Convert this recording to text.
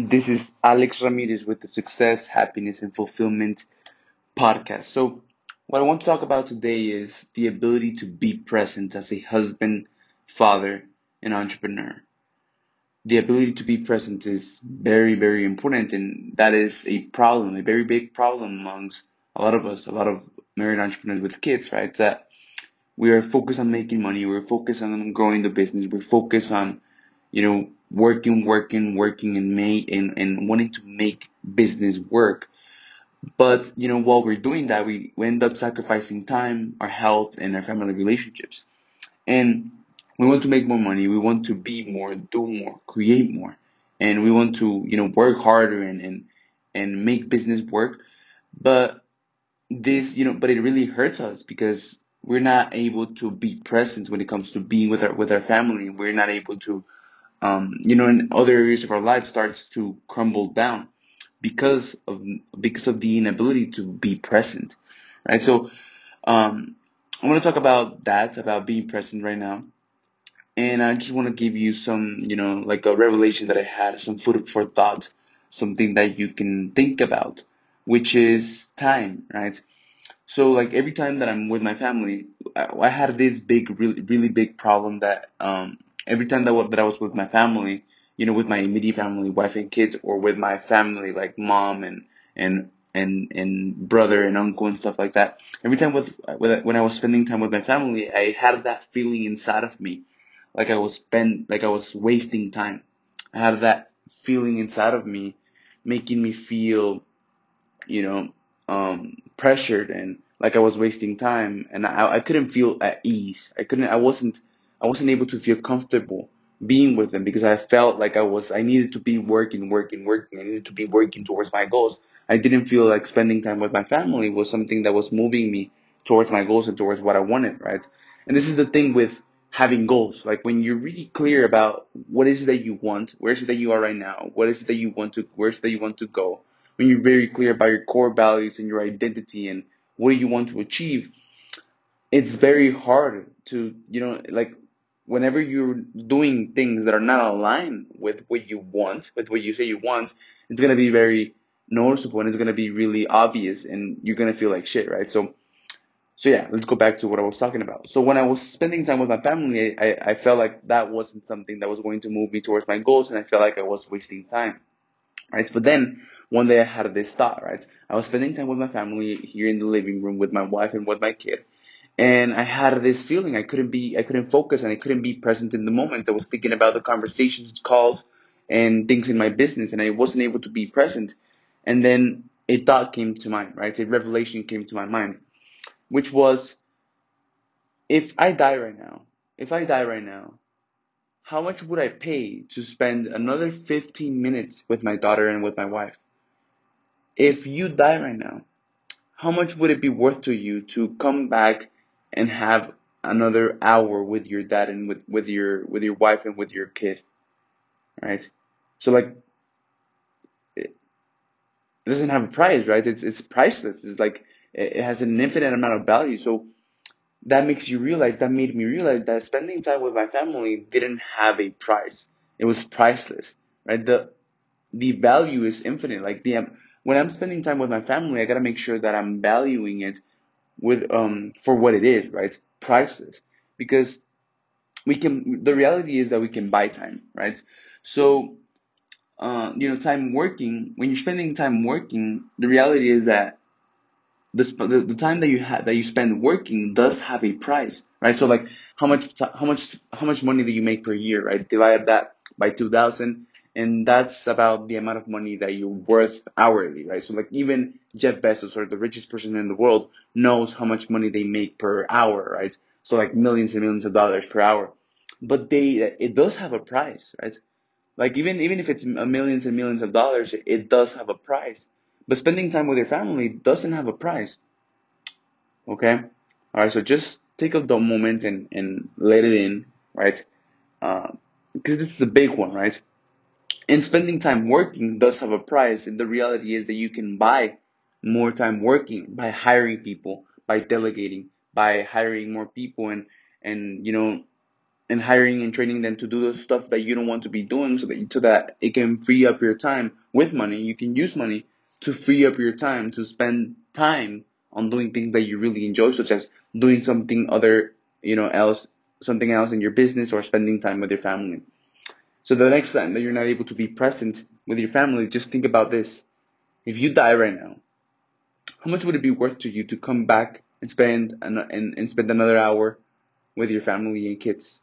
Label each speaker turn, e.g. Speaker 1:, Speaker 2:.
Speaker 1: This is Alex Ramirez with the Success, Happiness, and Fulfillment podcast. So, what I want to talk about today is the ability to be present as a husband, father, and entrepreneur. The ability to be present is very, very important, and that is a problem, a very big problem amongst a lot of us, a lot of married entrepreneurs with kids, right? That we are focused on making money, we're focused on growing the business, we're focused on, you know, working, working, working, and make and, and wanting to make business work. But you know, while we're doing that, we, we end up sacrificing time, our health, and our family relationships. And we want to make more money, we want to be more, do more, create more, and we want to, you know, work harder and and, and make business work. But this, you know, but it really hurts us because we're not able to be present when it comes to being with our with our family. We're not able to um, you know, in other areas of our life starts to crumble down because of because of the inability to be present, right? So, um, I want to talk about that, about being present right now, and I just want to give you some, you know, like a revelation that I had, some food for thought, something that you can think about, which is time, right? So like every time that I'm with my family, I, I had this big, really, really big problem that um, every time that, that I was with my family, you know, with my immediate family, wife and kids, or with my family, like mom and and and and brother and uncle and stuff like that. Every time with, when I was spending time with my family, I had that feeling inside of me, like I was spend like I was wasting time. I had that feeling inside of me, making me feel you know, um, pressured and like I was wasting time and I, I couldn't feel at ease. I couldn't, I wasn't, I wasn't able to feel comfortable being with them because I felt like I was, I needed to be working, working, working. I needed to be working towards my goals. I didn't feel like spending time with my family was something that was moving me towards my goals and towards what I wanted, right? And this is the thing with having goals. Like when you're really clear about what is it that you want, where is it that you are right now, what is it that you want to, where is it that you want to go, when you're very clear about your core values and your identity and what you want to achieve, it's very hard to, you know, like whenever you're doing things that are not aligned with what you want, with what you say you want, it's going to be very noticeable and it's going to be really obvious and you're going to feel like shit, right? So, so yeah, let's go back to what I was talking about. So when I was spending time with my family, I, I felt like that wasn't something that was going to move me towards my goals and I felt like I was wasting time, right? But then one day I had this thought, right? I was spending time with my family here in the living room with my wife and with my kid. And I had this feeling I couldn't be, I couldn't focus and I couldn't be present in the moment. I was thinking about the conversations, calls, and things in my business and I wasn't able to be present. And then a thought came to mind, right? A revelation came to my mind, which was, if I die right now, if I die right now, how much would I pay to spend another 15 minutes with my daughter and with my wife? If you die right now, how much would it be worth to you to come back and have another hour with your dad and with, with your with your wife and with your kid? Right? So like it doesn't have a price, right? It's it's priceless. It's like it has an infinite amount of value. So that makes you realize that made me realize that spending time with my family didn't have a price. It was priceless, right? The the value is infinite. Like the when I'm spending time with my family, I gotta make sure that I'm valuing it with um for what it is, right? It's priceless because we can. The reality is that we can buy time, right? So, uh, you know, time working. When you're spending time working, the reality is that the the, the time that you have that you spend working does have a price, right? So, like, how much how much how much money do you make per year, right? Divide that by two thousand and that's about the amount of money that you're worth hourly, right? So like even Jeff Bezos or the richest person in the world knows how much money they make per hour, right? So like millions and millions of dollars per hour. But they it does have a price, right? Like even even if it's millions and millions of dollars, it does have a price. But spending time with your family doesn't have a price. Okay? All right, so just take a moment and, and let it in, right? Uh, because this is a big one, right? And spending time working does have a price. And the reality is that you can buy more time working by hiring people, by delegating, by hiring more people and, and, you know, and hiring and training them to do the stuff that you don't want to be doing so that so that it can free up your time with money. You can use money to free up your time to spend time on doing things that you really enjoy, such as doing something other, you know, else, something else in your business or spending time with your family. So the next time that you're not able to be present with your family, just think about this. If you die right now, how much would it be worth to you to come back and spend and, and, and spend another hour with your family and kids?